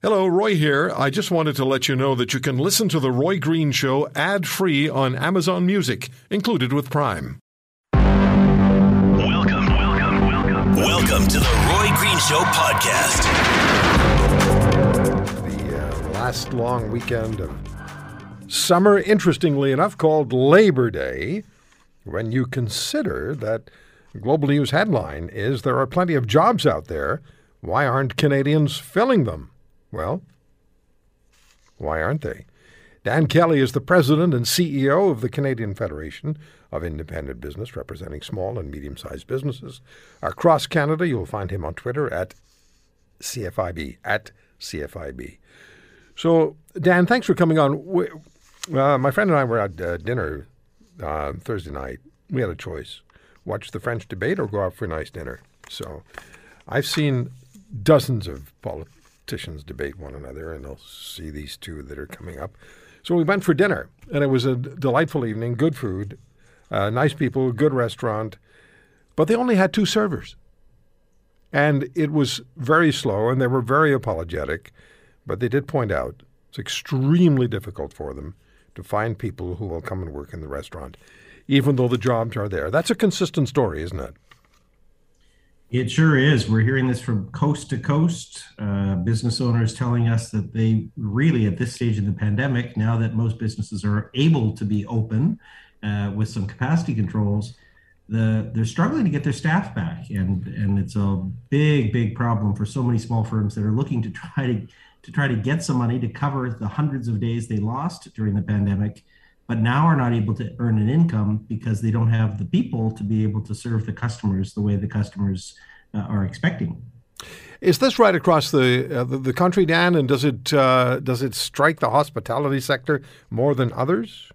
Hello, Roy here. I just wanted to let you know that you can listen to The Roy Green Show ad free on Amazon Music, included with Prime. Welcome, welcome, welcome. Welcome to the Roy Green Show podcast. The uh, last long weekend of summer, interestingly enough, called Labor Day, when you consider that Global News headline is There are plenty of jobs out there. Why aren't Canadians filling them? Well, why aren't they? Dan Kelly is the president and CEO of the Canadian Federation of Independent Business, representing small and medium sized businesses. Across Canada, you'll find him on Twitter at CFIB, at CFIB. So, Dan, thanks for coming on. We, uh, my friend and I were at uh, dinner uh, Thursday night. We had a choice watch the French debate or go out for a nice dinner. So, I've seen dozens of politics politicians debate one another, and they'll see these two that are coming up. So we went for dinner, and it was a delightful evening, good food, uh, nice people, good restaurant, but they only had two servers. And it was very slow, and they were very apologetic, but they did point out it's extremely difficult for them to find people who will come and work in the restaurant, even though the jobs are there. That's a consistent story, isn't it? It sure is. We're hearing this from coast to coast. Uh, business owners telling us that they really, at this stage in the pandemic, now that most businesses are able to be open uh, with some capacity controls, the, they're struggling to get their staff back, and and it's a big, big problem for so many small firms that are looking to try to to try to get some money to cover the hundreds of days they lost during the pandemic but now are not able to earn an income because they don't have the people to be able to serve the customers the way the customers uh, are expecting. Is this right across the uh, the, the, country, Dan? And does it uh, does it strike the hospitality sector more than others?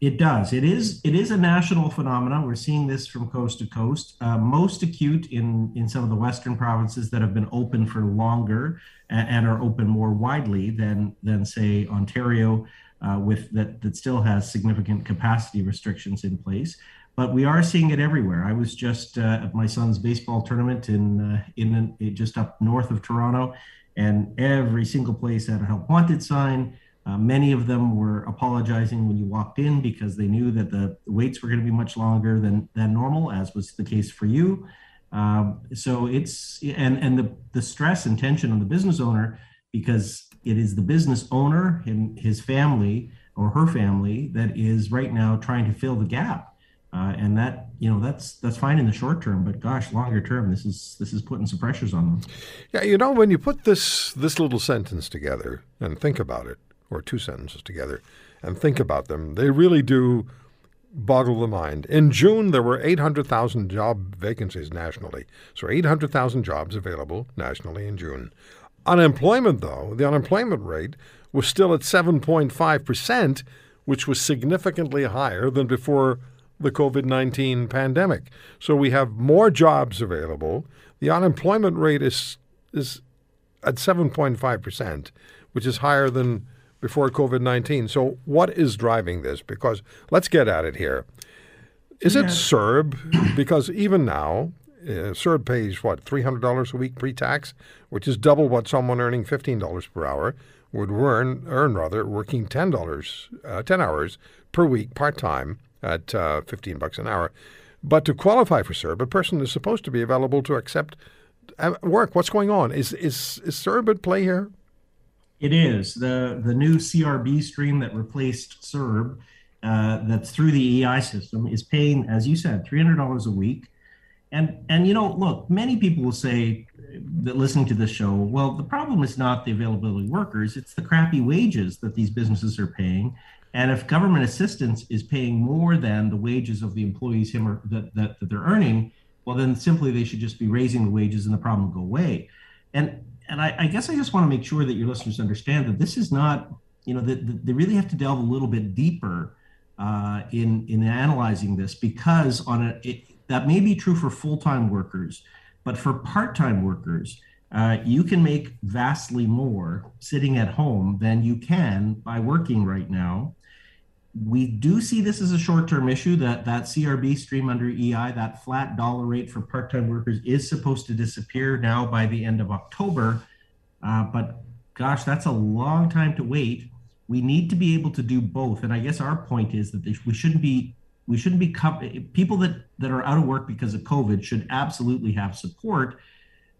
It does. It is. It is a national phenomenon. We're seeing this from coast to coast. Uh, most acute in in some of the western provinces that have been open for longer and, and are open more widely than than say Ontario uh, with that that still has significant capacity restrictions in place. But we are seeing it everywhere. I was just uh, at my son's baseball tournament in uh, in, in just up north of Toronto, and every single place had a help wanted sign. Uh, many of them were apologizing when you walked in because they knew that the waits were going to be much longer than than normal, as was the case for you. Um, so it's and and the the stress and tension on the business owner because it is the business owner and his family or her family that is right now trying to fill the gap. Uh, and that you know that's that's fine in the short term, but gosh, longer term, this is this is putting some pressures on them. Yeah, you know, when you put this this little sentence together and think about it, or two sentences together and think about them, they really do boggle the mind. In June, there were 800,000 job vacancies nationally. So 800,000 jobs available nationally in June. Unemployment, though, the unemployment rate was still at 7.5%, which was significantly higher than before the COVID 19 pandemic. So we have more jobs available. The unemployment rate is, is at 7.5%, which is higher than before COVID 19. So, what is driving this? Because let's get at it here. Is yeah. it CERB? Because even now, uh, CERB pays what three hundred dollars a week pre-tax, which is double what someone earning fifteen dollars per hour would earn. Earn rather working ten dollars, uh, ten hours per week part time at uh, fifteen bucks an hour. But to qualify for CERB, a person is supposed to be available to accept uh, work. What's going on? Is is is CERB at play here? It is the the new CRB stream that replaced CERB. Uh, that's through the EI system is paying, as you said, three hundred dollars a week and and you know, look, many people will say that listening to this show, well, the problem is not the availability of workers; it's the crappy wages that these businesses are paying. And if government assistance is paying more than the wages of the employees him or that, that, that they're earning, well, then simply they should just be raising the wages and the problem will go away. And and I, I guess I just want to make sure that your listeners understand that this is not, you know, that they really have to delve a little bit deeper uh, in in analyzing this because on a it, that may be true for full time workers, but for part time workers, uh, you can make vastly more sitting at home than you can by working right now. We do see this as a short term issue that that CRB stream under EI, that flat dollar rate for part time workers, is supposed to disappear now by the end of October. Uh, but gosh, that's a long time to wait. We need to be able to do both. And I guess our point is that we shouldn't be we shouldn't be people that that are out of work because of COVID should absolutely have support.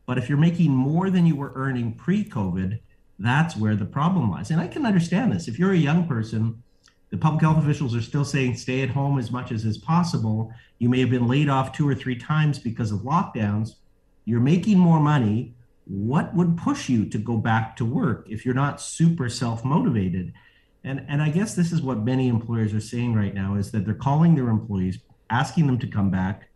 But if you're making more than you were earning pre-COVID, that's where the problem lies. And I can understand this. If you're a young person, the public health officials are still saying stay at home as much as is possible. You may have been laid off two or three times because of lockdowns. You're making more money what would push you to go back to work if you're not super self-motivated and and i guess this is what many employers are saying right now is that they're calling their employees asking them to come back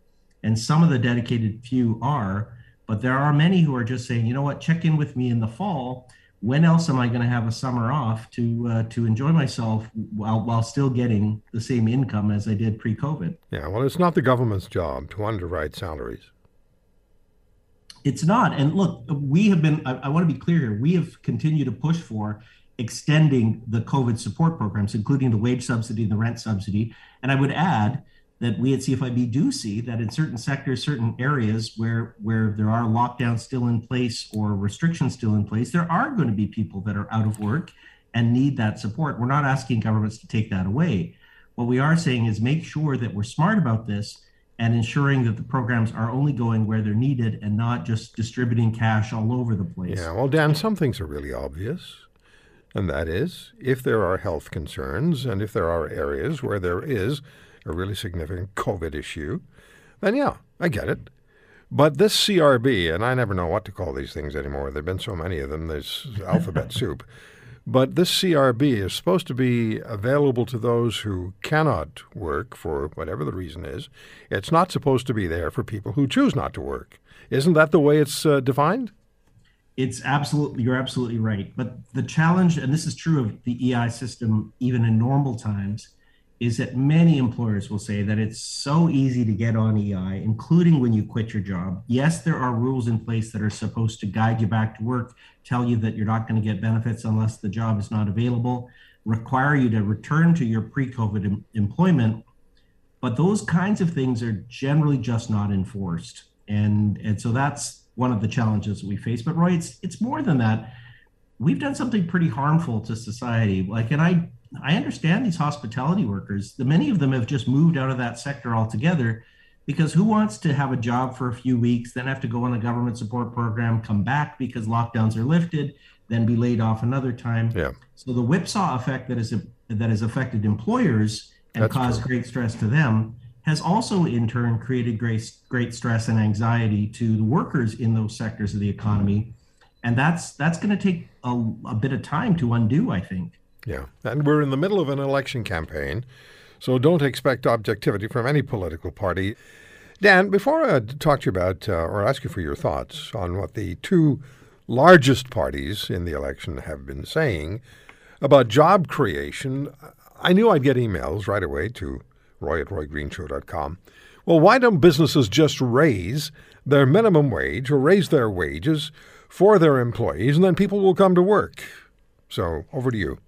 and some of the dedicated few are but there are many who are just saying you know what? Check in with me in the fall. When else am i going to have a summer off to uh, to enjoy myself while while still getting the same income as i did pre-covid? Yeah well it's not the government's job to underwrite salaries. It's not. And look, we have been, I, I want to be clear here, we have continued to push for extending the COVID support programs, including the wage subsidy and the rent subsidy. And I would add that we at CFIB do see that in certain sectors, certain areas where where there are lockdowns still in place or restrictions still in place, there are going to be people that are out of work and need that support. We're not asking governments to take that away. What we are saying is make sure that we're smart about this and ensuring that the programs are only going where they're needed and not just distributing cash all over the place. Yeah, well, Dan, some things are really obvious. And that is, if there are health concerns and if there are areas where there is a really significant COVID issue, then yeah, I get it. But this CRB, and I never know what to call these things anymore, there have been so many of them, there's alphabet soup. But this CRB is supposed to be available to those who cannot work for whatever the reason is. It's not supposed to be there for people who choose not to work. Isn't that the way it's uh, defined? It's absolutely, you're absolutely right. But the challenge, and this is true of the EI system even in normal times, is that many employers will say that it's so easy to get on EI, including when you quit your job. Yes, there are rules in place that are supposed to guide you back to work, tell you that you're not going to get benefits unless the job is not available, require you to return to your pre COVID em- employment. But those kinds of things are generally just not enforced. And, and so that's one of the challenges we face. But Roy, it's, it's more than that. We've done something pretty harmful to society. Like, and I I understand these hospitality workers. The many of them have just moved out of that sector altogether because who wants to have a job for a few weeks, then have to go on a government support program, come back because lockdowns are lifted, then be laid off another time. Yeah. So the whipsaw effect that is that has affected employers and That's caused true. great stress to them has also in turn created great great stress and anxiety to the workers in those sectors of the economy. And that's that's going to take a, a bit of time to undo, I think. Yeah. And we're in the middle of an election campaign, so don't expect objectivity from any political party. Dan, before I talk to you about uh, or ask you for your thoughts on what the two largest parties in the election have been saying about job creation, I knew I'd get emails right away to roy at roygreenshow.com. Well, why don't businesses just raise their minimum wage or raise their wages for their employees and then people will come to work? So over to you.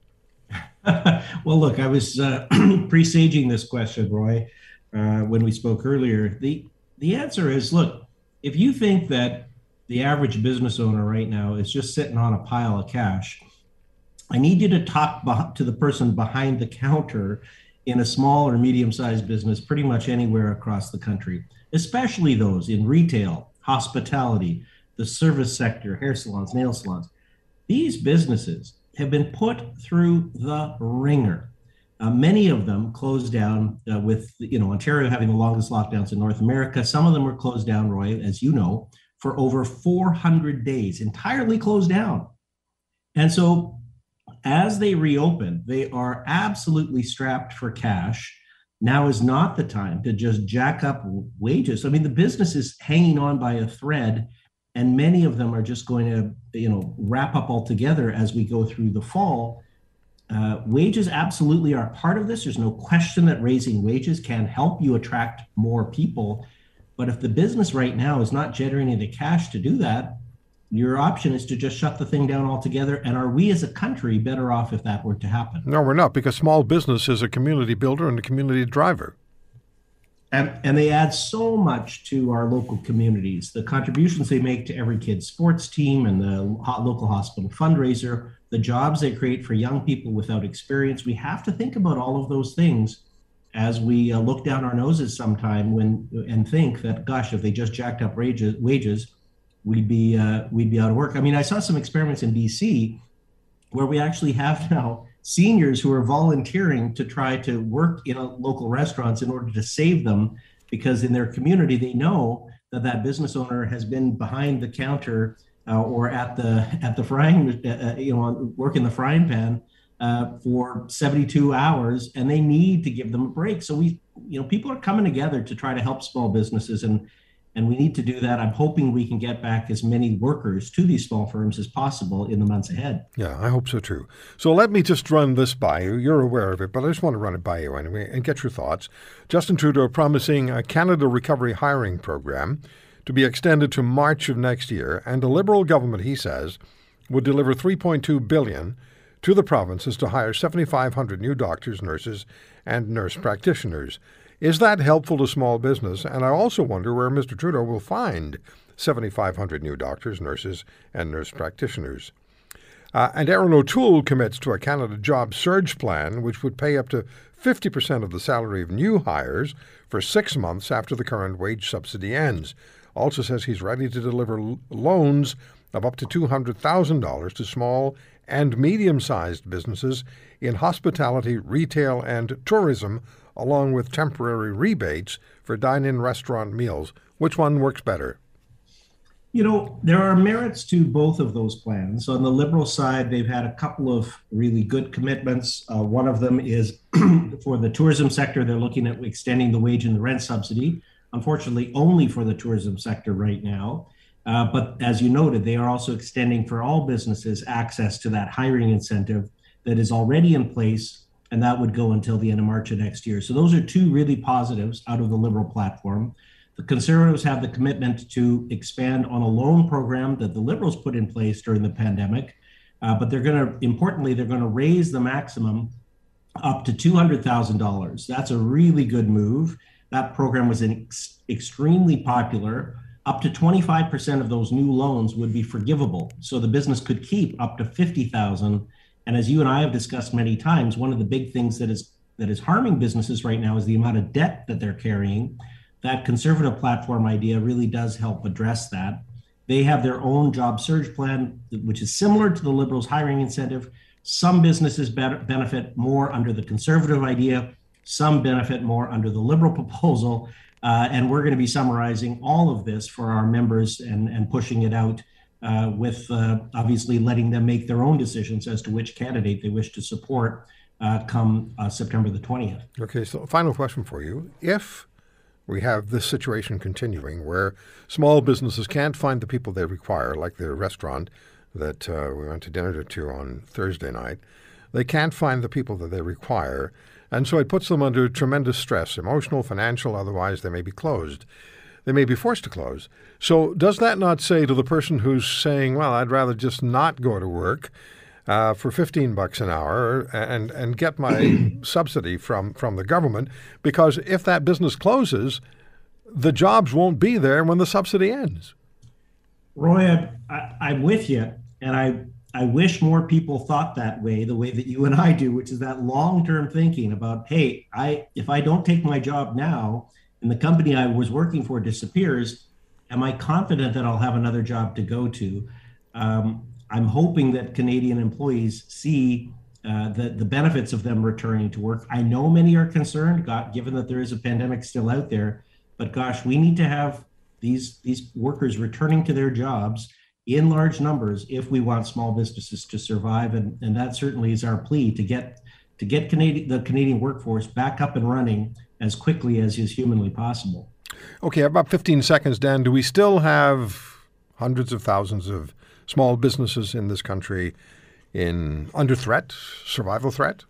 well, look, I was uh, presaging this question, Roy, uh, when we spoke earlier. The the answer is, look, if you think that the average business owner right now is just sitting on a pile of cash, I need you to talk to the person behind the counter in a small or medium-sized business, pretty much anywhere across the country, especially those in retail, hospitality, the service sector, hair salons, nail salons. These businesses have been put through the ringer. Uh, many of them closed down uh, with you know Ontario having the longest lockdowns in North America. Some of them were closed down, Roy, as you know, for over 400 days, entirely closed down. And so, as they reopen, they are absolutely strapped for cash. Now is not the time to just jack up wages. I mean, the business is hanging on by a thread and many of them are just going to you know wrap up altogether as we go through the fall uh, wages absolutely are part of this there's no question that raising wages can help you attract more people but if the business right now is not generating the cash to do that your option is to just shut the thing down altogether and are we as a country better off if that were to happen no we're not because small business is a community builder and a community driver And, and they add so much to our local communities. The contributions they make to every kid's sports team and the local hospital fundraiser, the jobs they create for young people without experience. We have to think about all of those things as we uh, look down our noses sometime when and think that, gosh, if they just jacked up wages, wages we'd be uh, we'd be out of work. I mean, I saw some experiments in BC where we actually have now seniors who are volunteering to try to work in local restaurants in order to save them because in their community they know that that business owner has been behind the counter uh, or at the at the frying uh, uh you know working the frying pan uh, for 72 hours and they need to give them a break so we you know people are coming together to try to help small businesses and and we need to do that. I'm hoping we can get back as many workers to these small firms as possible in the months ahead. Yeah, I hope so too. So let me just run this by you. You're aware of it, but I just want to run it by you anyway and get your thoughts. Justin Trudeau promising a Canada Recovery Hiring Program to be extended to March of next year, and the Liberal government, he says, would deliver 3.2 billion to the provinces to hire 7,500 new doctors, nurses, and nurse practitioners. Is that helpful to small business? And I also wonder where Mr. Trudeau will find 7,500 new doctors, nurses, and nurse practitioners. Uh, and Erin O'Toole commits to a Canada Job Surge Plan, which would pay up to 50% of the salary of new hires for six months after the current wage subsidy ends. Also says he's ready to deliver l- loans of up to $200,000 to small and medium sized businesses in hospitality, retail, and tourism along with temporary rebates for dine in restaurant meals. Which one works better? You know, there are merits to both of those plans. On the Liberal side, they've had a couple of really good commitments. Uh, one of them is for the tourism sector, they're looking at extending the wage and the rent subsidy, unfortunately, only for the tourism sector right now. Uh, but as you noted, they are also extending for all businesses access to that hiring incentive that is already in place and that would go until the end of March of next year. So those are two really positives out of the Liberal platform. The Conservatives have the commitment to expand on a loan program that the Liberals put in place during the pandemic, uh, but they're going to, importantly, they're going to raise the maximum up to $200,000. That's a really good move. That program was ex- extremely popular. Up to 25% of those new loans would be forgivable. So the business could keep up to 50,000 and as you and I have discussed many times, one of the big things that is that is harming businesses right now is the amount of debt that they're carrying. That conservative platform idea really does help address that. They have their own job surge plan, which is similar to the Liberals' hiring incentive. Some businesses benefit more under the conservative idea, some benefit more under the Liberal proposal. Uh, and we're going to be summarizing all of this for our members and, and pushing it out uh, with uh, obviously letting them make their own decisions as to which candidate they wish to support uh, come uh, September the 20th. Okay, so final question for you. If we have this situation continuing where small businesses can't find the people they require, like the restaurant that uh, we went to dinner to on Thursday night, they can't find the people that they require. And so it puts them under tremendous stress, emotional, financial, otherwise they may be closed they may be forced to close. So, does that not say to the person who's saying, "Well, I'd rather just not go to work uh, for 15 bucks an hour and and get my subsidy from from the government," because if that business closes, the jobs won't be there when the subsidy ends. Roy, I, I'm with you, and I I wish more people thought that way, the way that you and I do, which is that long-term thinking about, hey, I if I don't take my job now, and the company I was working for disappears, am I confident that I'll have another job to go to? Um, I'm hoping that Canadian employees see uh, the, the benefits of them returning to work. I know many are concerned, God, given that there is a pandemic still out there, but gosh, we need to have these, these workers returning to their jobs in large numbers if we want small businesses to survive. And, and that certainly is our plea to get to get Canadian, the Canadian workforce back up and running as quickly as is humanly possible. Okay, about 15 seconds, Dan. Do we still have hundreds of thousands of small businesses in this country in under threat, survival threat?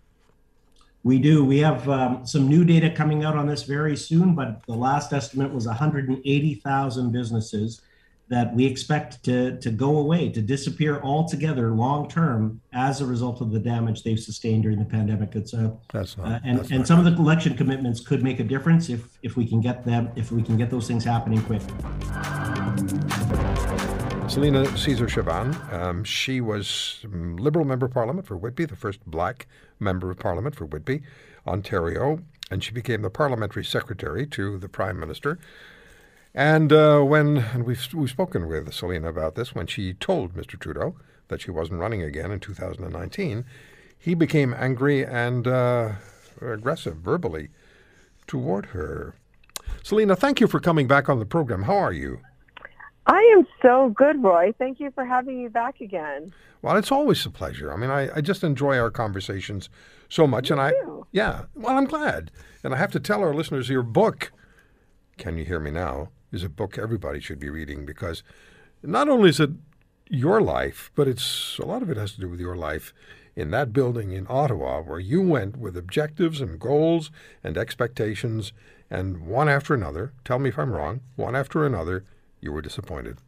We do. We have um, some new data coming out on this very soon, but the last estimate was 180,000 businesses that we expect to, to go away, to disappear altogether long term as a result of the damage they've sustained during the pandemic. It's a, That's not. uh, and that's and not some of the election commitments could make a difference if if we can get them if we can get those things happening quick. Celina Caesar Chavannes. Um, she was Liberal Member of Parliament for Whitby, the first black Member of Parliament for Whitby, Ontario, and she became the Parliamentary Secretary to the Prime Minister. And uh, when, and we've, we've spoken with Celina about this, when she told Mr. Trudeau that she wasn't running again in 2019, he became angry and uh, aggressive verbally toward her. Celina, thank you for coming back on the program. How are you? I am so good, Roy. Thank you for having me back again. Well, it's always a pleasure. I mean, I, I just enjoy our conversations so much, and I too. yeah. Well, I'm glad, and I have to tell our listeners your book, "Can You Hear Me Now," is a book everybody should be reading because not only is it your life, but it's a lot of it has to do with your life in that building in Ottawa where you went with objectives and goals and expectations, and one after another. Tell me if I'm wrong. One after another, you were disappointed.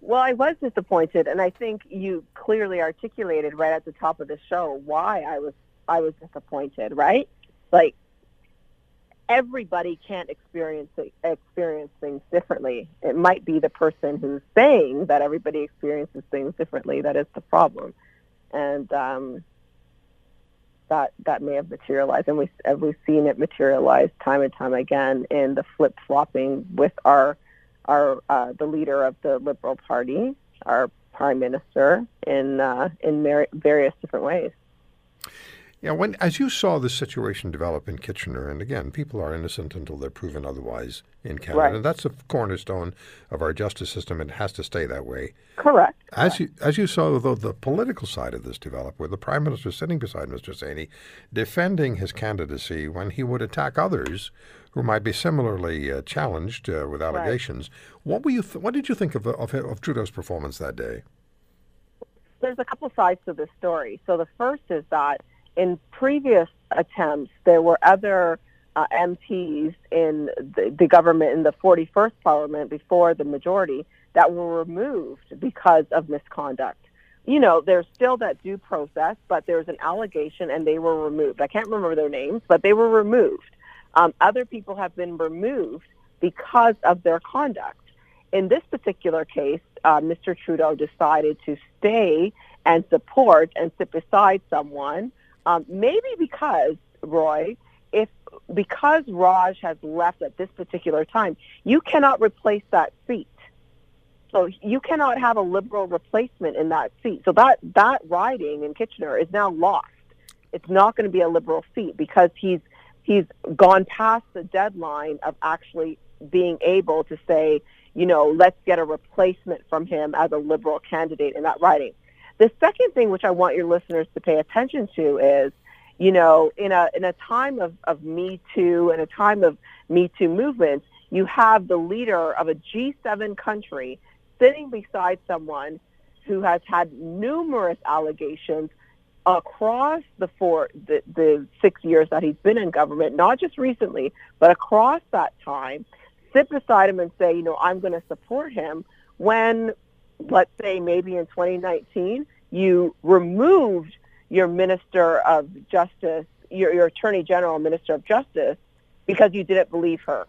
Well, I was disappointed, and I think you clearly articulated right at the top of the show why I was I was disappointed. Right, like everybody can't experience experience things differently. It might be the person who's saying that everybody experiences things differently that is the problem, and um, that that may have materialized, and we and we've seen it materialize time and time again in the flip flopping with our our uh, the leader of the Liberal Party, our prime minister, in uh, in various different ways. Yeah, when as you saw the situation develop in Kitchener, and again, people are innocent until they're proven otherwise in Canada. Right. And that's the cornerstone of our justice system. It has to stay that way. Correct. As you as you saw, though, the political side of this develop, with the prime minister sitting beside Mr. Saini, defending his candidacy when he would attack others who might be similarly uh, challenged uh, with allegations. What were you? Th- what did you think of, of of Trudeau's performance that day? There's a couple sides to this story. So the first is that in previous attempts, there were other uh, MPs in the, the government in the 41st Parliament before the majority that were removed because of misconduct. You know, there's still that due process, but there's an allegation and they were removed. I can't remember their names, but they were removed. Um, other people have been removed because of their conduct. In this particular case, uh, Mr. Trudeau decided to stay and support and sit beside someone um, maybe because Roy, if because Raj has left at this particular time, you cannot replace that seat. So you cannot have a liberal replacement in that seat. So that that riding in Kitchener is now lost. It's not going to be a liberal seat because he's he's gone past the deadline of actually being able to say, you know, let's get a replacement from him as a liberal candidate in that riding. The second thing which I want your listeners to pay attention to is, you know, in a in a time of, of Me Too and a time of Me Too movements, you have the leader of a G7 country sitting beside someone who has had numerous allegations across the four the, the six years that he's been in government, not just recently, but across that time, sit beside him and say, you know, I'm going to support him when let's say maybe in 2019, you removed your Minister of Justice, your, your Attorney General, Minister of Justice, because you didn't believe her.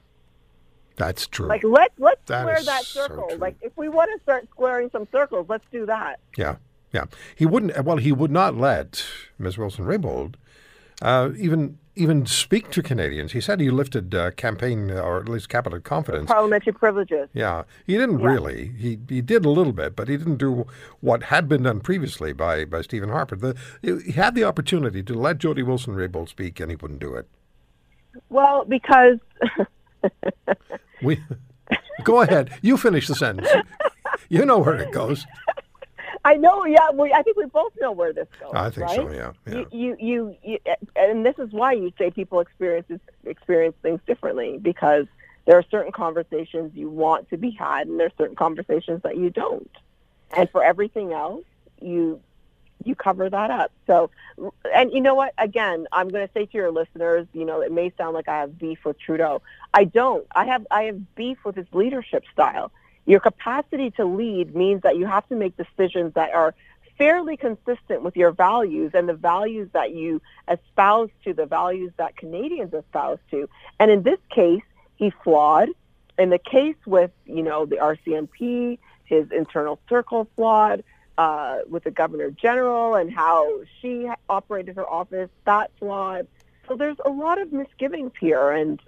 That's true. Like let's let's That square that circle. true. like if we want to start squaring some circles, let's do that. Yeah, yeah. He wouldn't. Well, he would not let Ms. Wilson Raybould uh, even even speak to Canadians. He said he lifted uh, campaign uh, or at least capital confidence. Parliamentary privileges. Yeah, he didn't Yeah. really. He he did a little bit, but he didn't do what had been done previously by by Stephen Harper. The, he had the opportunity to let Jody Wilson Raybould speak, and he wouldn't do it. Well, because We go ahead. You finish the sentence. You know where it goes. I know, yeah, we, I think we both know where this goes. I think right? so. Yeah, yeah. You, you, you, you, and this is why you say people experience experience things differently because there are certain conversations you want to be had, and there are certain conversations that you don't. And for everything else, you you cover that up. So, and you know what? Again, I'm going to say to your listeners, you know, it may sound like I have beef with Trudeau. I don't. I have I have beef with his leadership style. Your capacity to lead means that you have to make decisions that are fairly consistent with your values and the values that you espouse to, the values that Canadians espouse to. And in this case, he flawed. In the case with, you know, the RCMP, his internal circle flawed. Uh, with the governor general and how she operated her office, that flawed. So there's a lot of misgivings here, and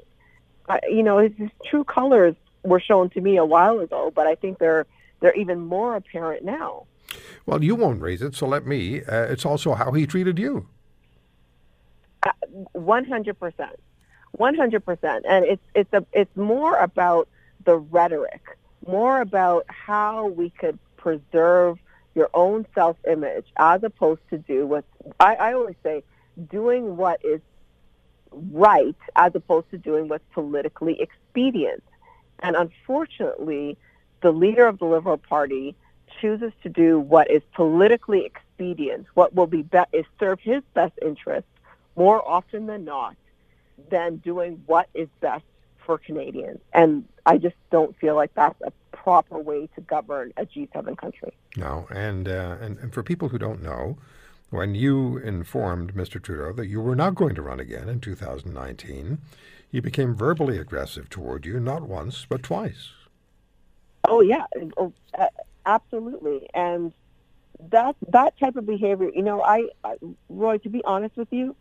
uh, you know his, his true colors were shown to me a while ago, but I think they're they're even more apparent now. Well, you won't raise it, so let me. Uh, it's also how he treated you. Uh, one hundred percent, one hundred percent, and it's it's a it's more about the rhetoric, more about how we could preserve your own self image as opposed to do what I, I always say, doing what is right as opposed to doing what's politically expedient. And unfortunately, the leader of the Liberal Party chooses to do what is politically expedient, what will be, be is serve his best interest more often than not than doing what is best for Canadians. And I just don't feel like that's a proper way to govern a G7 country. No, and, uh, and, and for people who don't know, when you informed Mr. Trudeau that you were not going to run again in 2019, he became verbally aggressive toward you, not once, but twice. Oh, yeah, oh, absolutely. And that, that type of behavior, you know, I, I Roy, to be honest with you,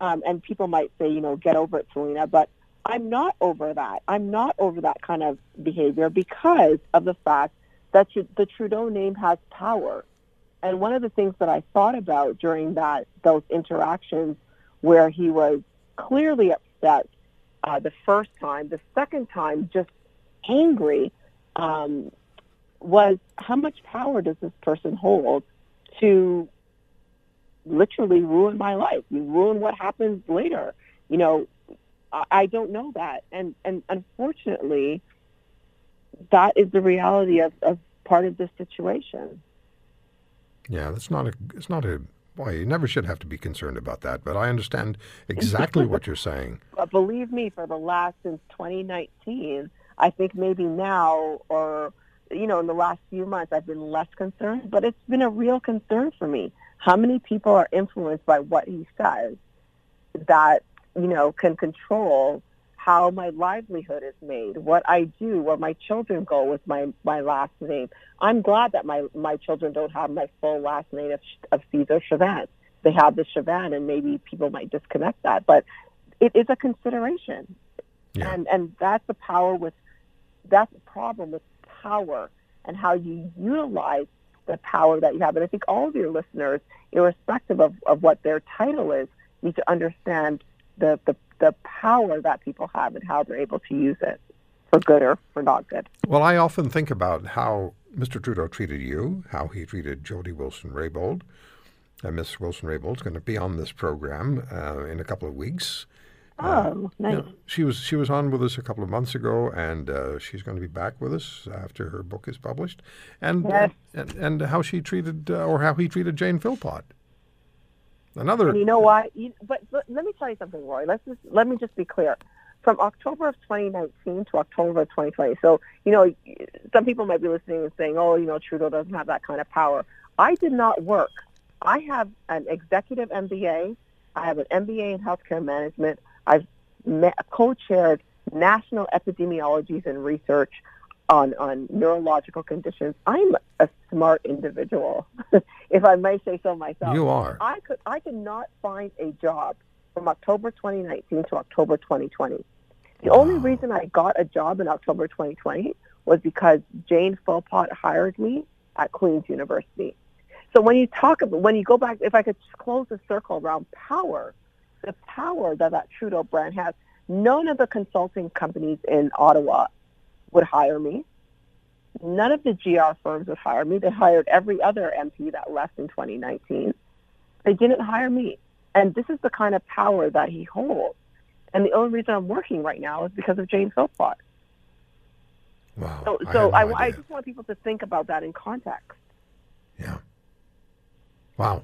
um, and people might say, you know, get over it, Celina, but I'm not over that. I'm not over that kind of behavior because of the fact that the Trudeau name has power. And one of the things that I thought about during that those interactions where he was clearly upset uh, the first time, the second time just angry, um, was how much power does this person hold to literally ruin my life, ruin what happens later? You know, I don't know that, and and unfortunately, that is the reality of, of part of this situation. Yeah, that's not a. It's not a. Boy, you never should have to be concerned about that. But I understand exactly what you're saying. But believe me, for the last since 2019, I think maybe now or you know in the last few months I've been less concerned. But it's been a real concern for me. How many people are influenced by what he says that you know, can control how my livelihood is made, what I do, where my children go with my, my last name. I'm glad that my, my children don't have my full last name of, of Caesar Chavannes. They have the Chavannes, and maybe people might disconnect that, but it is a consideration. Yeah. And, and that's the power with, that's the problem with power and how you utilize the power that you have. And I think all of your listeners, irrespective of, of what their title is, need to understand the, the, the power that people have and how they're able to use it for good or for not good. Well, I often think about how Mr. Trudeau treated you, how he treated Jody Wilson-Raybould. Uh, Miss Wilson-Raybould is going to be on this program uh, in a couple of weeks. Oh, uh, nice. You know, she was she was on with us a couple of months ago, and uh, she's going to be back with us after her book is published. And yes. and, and how she treated uh, or how he treated Jane Philpott. Another. And you know what? You, but, but let me tell you something, Roy. Let's just let me just be clear. From October of 2019 to October of 2020. So you know, some people might be listening and saying, "Oh, you know, Trudeau doesn't have that kind of power." I did not work. I have an executive MBA. I have an MBA in healthcare management. I've co-chaired national epidemiologies and research on, on neurological conditions. I'm a smart individual, if I may say so myself. You are. I could I could not find a job from October 2019 to October 2020. The wow. only reason I got a job in October 2020 was because Jane Philpott hired me at Queen's University. So when you talk about, when you go back, if I could close the circle around power, the power that that Trudeau brand has, none of the consulting companies in Ottawa would hire me. None of the GR firms would hire me. They hired every other MP that left in 2019. They didn't hire me. And this is the kind of power that he holds. And the only reason I'm working right now is because of Jane Philpott. Wow. So, so I, no I, I just want people to think about that in context. Yeah. Wow.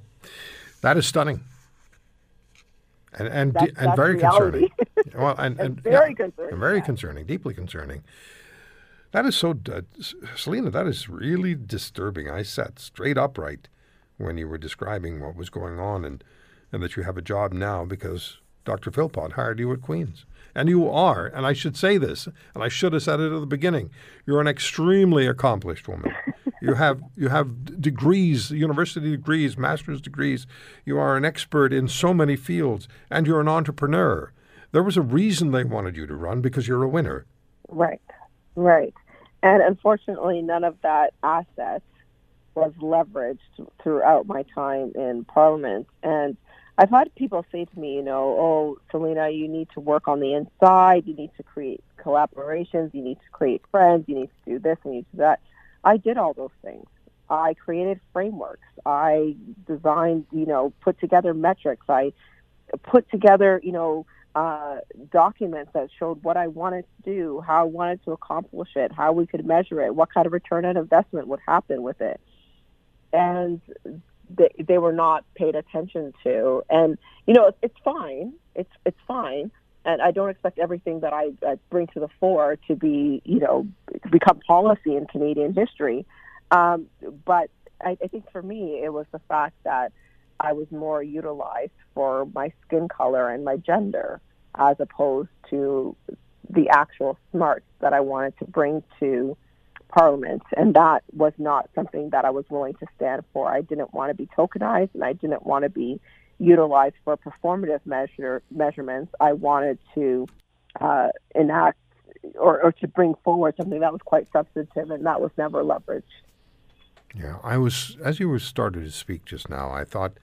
That is stunning. And and, that's, and that's very reality. concerning. well, and, and very yeah, concerning. Very yeah. concerning, deeply concerning. That is so, uh, Celina, that is really disturbing. I sat straight upright when you were describing what was going on and, and that you have a job now because Dr. Philpott hired you at Queen's. And you are, and I should say this, and I should have said it at the beginning, you're an extremely accomplished woman. you have you have degrees, university degrees, master's degrees. You are an expert in so many fields, and you're an entrepreneur. There was a reason they wanted you to run because you're a winner. Right, right. And unfortunately, none of that asset was leveraged throughout my time in Parliament. And I've had people say to me, you know, oh, Celina, you need to work on the inside. You need to create collaborations. You need to create friends. You need to do this. You need to do that. I did all those things. I created frameworks. I designed, you know, put together metrics. I put together, you know, uh, documents that showed what I wanted to do, how I wanted to accomplish it, how we could measure it, what kind of return on investment would happen with it. And they, they were not paid attention to. And you know, it's fine. It's it's fine. And I don't expect everything that I, I bring to the fore to be, you know, become policy in Canadian history. Um, but I, I think for me, it was the fact that I was more utilized for my skin color and my gender as opposed to the actual smarts that I wanted to bring to Parliament, and that was not something that I was willing to stand for. I didn't want to be tokenized, and I didn't want to be utilized for performative measure measurements. I wanted to uh, enact or, or to bring forward something that was quite substantive, and that was never leveraged. Yeah, I was as you were started to speak just now. I thought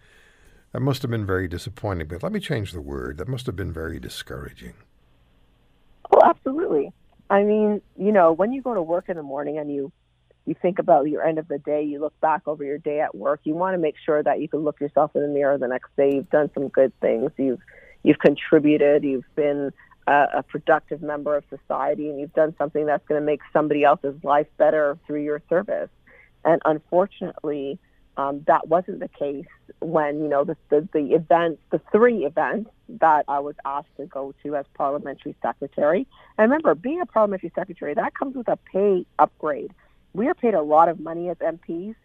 that must have been very disappointing. But let me change the word. That must have been very discouraging. Oh, absolutely. I mean, you know, when you go to work in the morning and you you think about your end of the day, you look back over your day at work, you want to make sure that you can look yourself in the mirror the next day. You've done some good things. You've you've contributed. You've been a, a productive member of society, and you've done something that's going to make somebody else's life better through your service. And unfortunately, um, that wasn't the case when you know the, the the events, the three events that I was asked to go to as parliamentary secretary. And remember, being a parliamentary secretary that comes with a pay upgrade. We are paid a lot of money as MPs,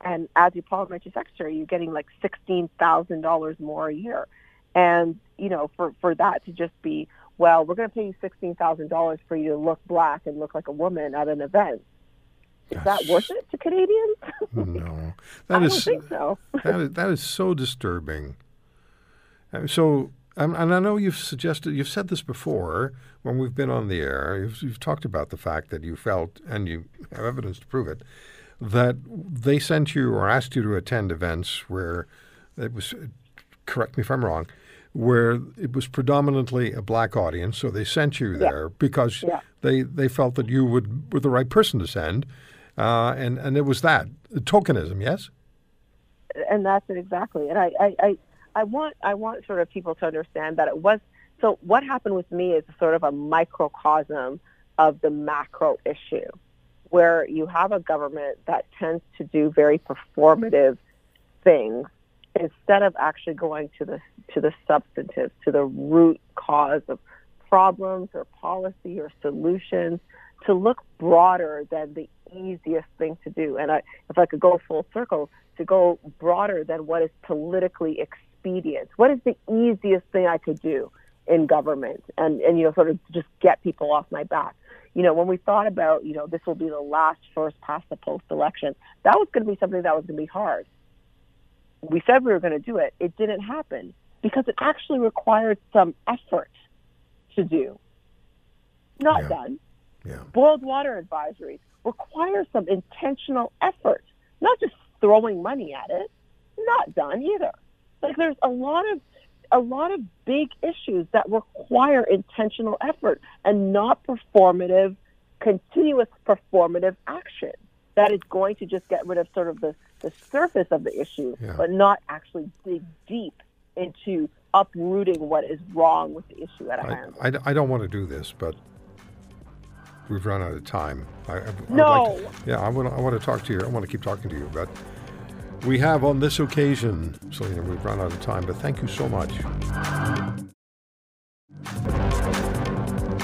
and as your parliamentary secretary, you're getting like sixteen thousand dollars more a year. And you know, for for that to just be well, we're going to pay you sixteen thousand dollars for you to look black and look like a woman at an event is that worth it to Canadians? no, that I is, don't think so. that is that is so disturbing. Uh, so, um, and I know you've suggested, you've said this before when we've been on the air. You've, you've talked about the fact that you felt, and you have evidence to prove it, that they sent you or asked you to attend events where it was. Correct me if I'm wrong. Where it was predominantly a black audience, so they sent you there yeah. because yeah. they, they felt that you would were the right person to send, uh, and and it was that tokenism, yes. And that's it exactly. And I, I, I, I want I want sort of people to understand that it was so. What happened with me is sort of a microcosm of the macro issue, where you have a government that tends to do very performative things instead of actually going to the to the substantive, to the root cause of problems or policy or solutions, to look broader than the easiest thing to do. And I, if I could go full circle, to go broader than what is politically expedient. What is the easiest thing I could do in government and, and you know, sort of just get people off my back? You know, when we thought about, you know, this will be the last first past the post election, that was going to be something that was going to be hard we said we were going to do it. It didn't happen because it actually required some effort to do. Not Yeah. done. Yeah. Boiled water advisories require some intentional effort, not just throwing money at it. Not done either. Like there's a lot of a lot of big issues that require intentional effort and not performative, continuous performative action that is going to just get rid of sort of the, the surface of the issue, Yeah. but not actually dig deep into uprooting what is wrong with the issue at I, hand. I, I don't want to do this, but we've run out of time. I, I, No. like to- yeah, I want, to, I want to talk to you. I want to keep talking to you, but we have on this occasion, Celina, we've run out of time, but thank you so much.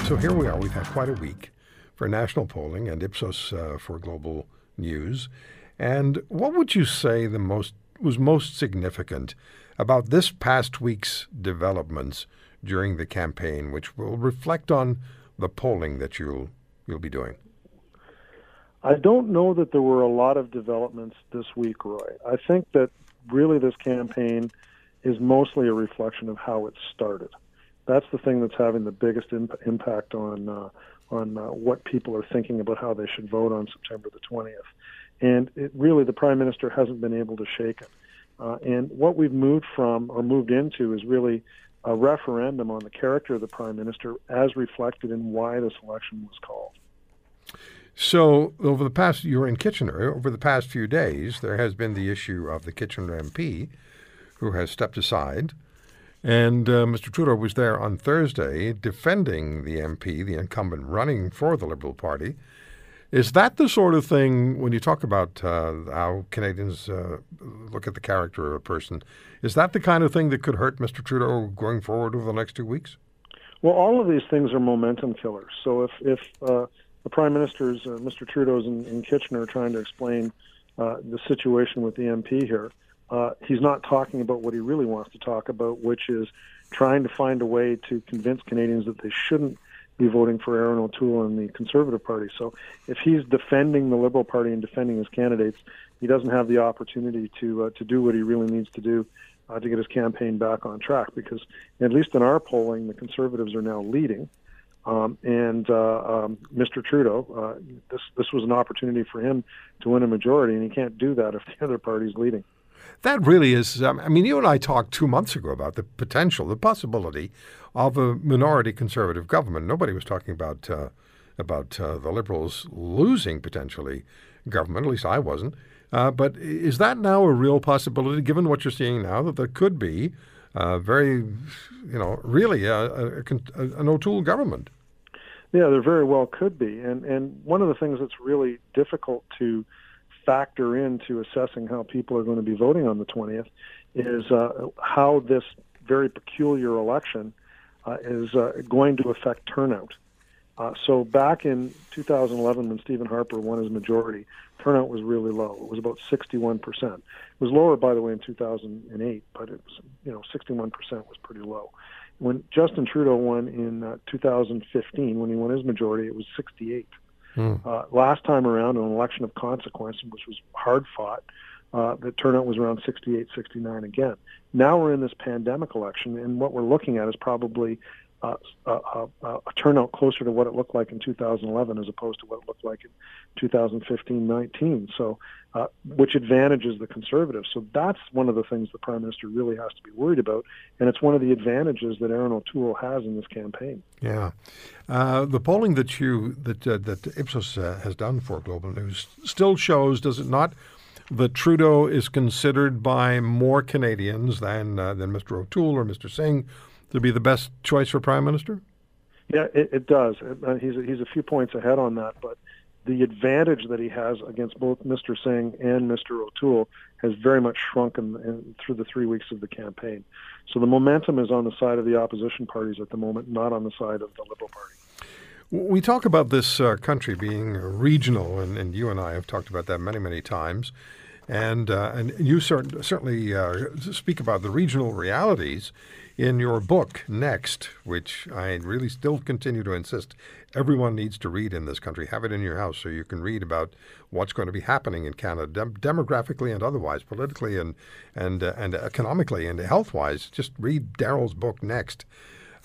So here we are. We've had quite a week. for national polling and Ipsos uh, for global news. And what would you say the most was most significant about this past week's developments during the campaign, which will reflect on the polling that you'll you'll be doing? I don't know that there were a lot of developments this week, Roy. I think that really this campaign is mostly a reflection of how it started. That's the thing that's having the biggest imp- impact on uh, on uh, what people are thinking about how they should vote on September the 20th. And it, really, the prime minister hasn't been able to shake it. Uh, and what we've moved from or moved into is really a referendum on the character of the prime minister as reflected in why this election was called. So, over the past, you're in Kitchener. Over the past few days, there has been the issue of the Kitchener MP who has stepped aside. And uh, Mr. Trudeau was there on Thursday defending the MP, the incumbent running for the Liberal Party. Is that the sort of thing, when you talk about uh, how Canadians uh, look at the character of a person, is that the kind of thing that could hurt Mr. Trudeau going forward over the next two weeks? Well, all of these things are momentum killers. So if, if uh, the Prime Minister's, uh, Mr. Trudeau's in, in, Kitchener, trying to explain uh, the situation with the MP here, uh, he's not talking about what he really wants to talk about, which is trying to find a way to convince Canadians that they shouldn't be voting for Erin O'Toole and the Conservative Party. So if he's defending the Liberal Party and defending his candidates, he doesn't have the opportunity to uh, to do what he really needs to do uh, to get his campaign back on track. Because at least in our polling, the Conservatives are now leading. Um, and uh, um, Mr. Trudeau, uh, this this was an opportunity for him to win a majority, and he can't do that if the other party's leading. That really is. Um, I mean, you and I talked two months ago about the potential, the possibility of a minority conservative government. Nobody was talking about uh, about uh, the Liberals losing potentially government. At least I wasn't. Uh, but is that now a real possibility, given what you're seeing now, that there could be uh, very, you know, really a, a, a, an O'Toole government? Yeah, there very well could be. And and one of the things that's really difficult to factor into assessing how people are going to be voting on the 20th is uh, how this very peculiar election uh, is uh, going to affect turnout. Uh, so back in 2011, when Stephen Harper won his majority, turnout was really low. It was about 61 percent. It was lower, by the way, in 2008, but it was you know 61 percent was pretty low. When Justin Trudeau won in uh, 2015, when he won his majority, it was 68. Mm. Uh, last time around, an election of consequence, which was hard fought, uh, the turnout was around 68, 69 again. Now we're in this pandemic election, and what we're looking at is probably a, a, a, turnout closer to what it looked like in 2011 as opposed to what it looked like in 2015-19. So, uh, which advantages the conservatives. So that's one of the things the prime minister really has to be worried about, and it's one of the advantages that Erin O'Toole has in this campaign. Yeah, uh, the polling that you that uh, that Ipsos uh, has done for Global News still shows, does it not? that Trudeau is considered by more Canadians than uh, than Mr. O'Toole or Mr. Singh to be the best choice for prime minister? Yeah, it, it does. Uh, he's a, he's a few points ahead on that, but the advantage that he has against both Mr. Singh and Mr. O'Toole has very much shrunken in, through the three weeks of the campaign. So the momentum is on the side of the opposition parties at the moment, not on the side of the Liberal Party. We talk about this uh, country being regional, and, and, you and I have talked about that many, many times. And, uh, and you cert- certainly uh, speak about the regional realities in your book, Next, which I really still continue to insist everyone needs to read in this country. Have it in your house so you can read about what's going to be happening in Canada, dem- demographically and otherwise, politically and and uh, and economically and health wise. Just read Daryl's book, Next.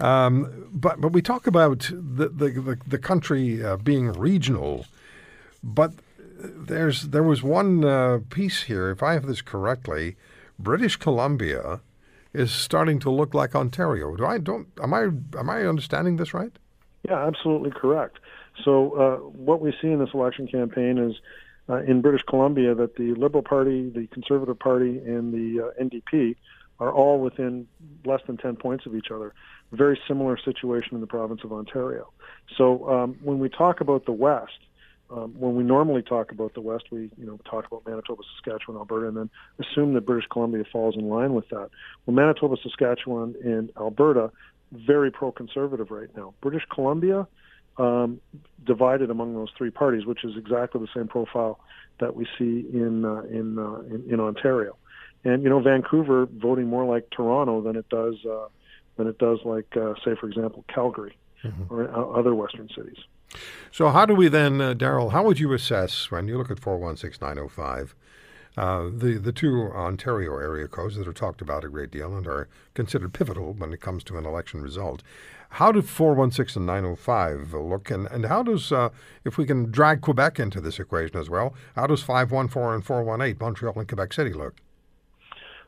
Um, but but we talk about the the, the, the country uh, being regional, but there's there was one uh, piece here, if I have this correctly, British Columbia is starting to look like Ontario. Do I don't am I am I understanding this right? Yeah, absolutely correct. So uh, what we see in this election campaign is uh, in British Columbia that the Liberal Party, the Conservative Party, and the uh, NDP are all within less than 10 points of each other. Very similar situation in the province of Ontario. So um, when we talk about the West, um, when we normally talk about the West, we you know talk about Manitoba, Saskatchewan, Alberta, and then assume that British Columbia falls in line with that. Well, Manitoba, Saskatchewan, and Alberta very pro-conservative right now. British Columbia um, divided among those three parties, which is exactly the same profile that we see in uh, in, uh, in, in Ontario. And you know, Vancouver voting more like Toronto than it does uh, than it does like, uh, say, for example, Calgary mm-hmm. or uh, other Western cities. So, how do we then, uh, Daryl? How would you assess when you look at four one six nine zero oh five? Uh, the the two Ontario area codes that are talked about a great deal and are considered pivotal when it comes to an election result. How do 416 and 905 look, and, and how does, uh, if we can drag Quebec into this equation as well, how does 514 and 418, Montreal and Quebec City, look?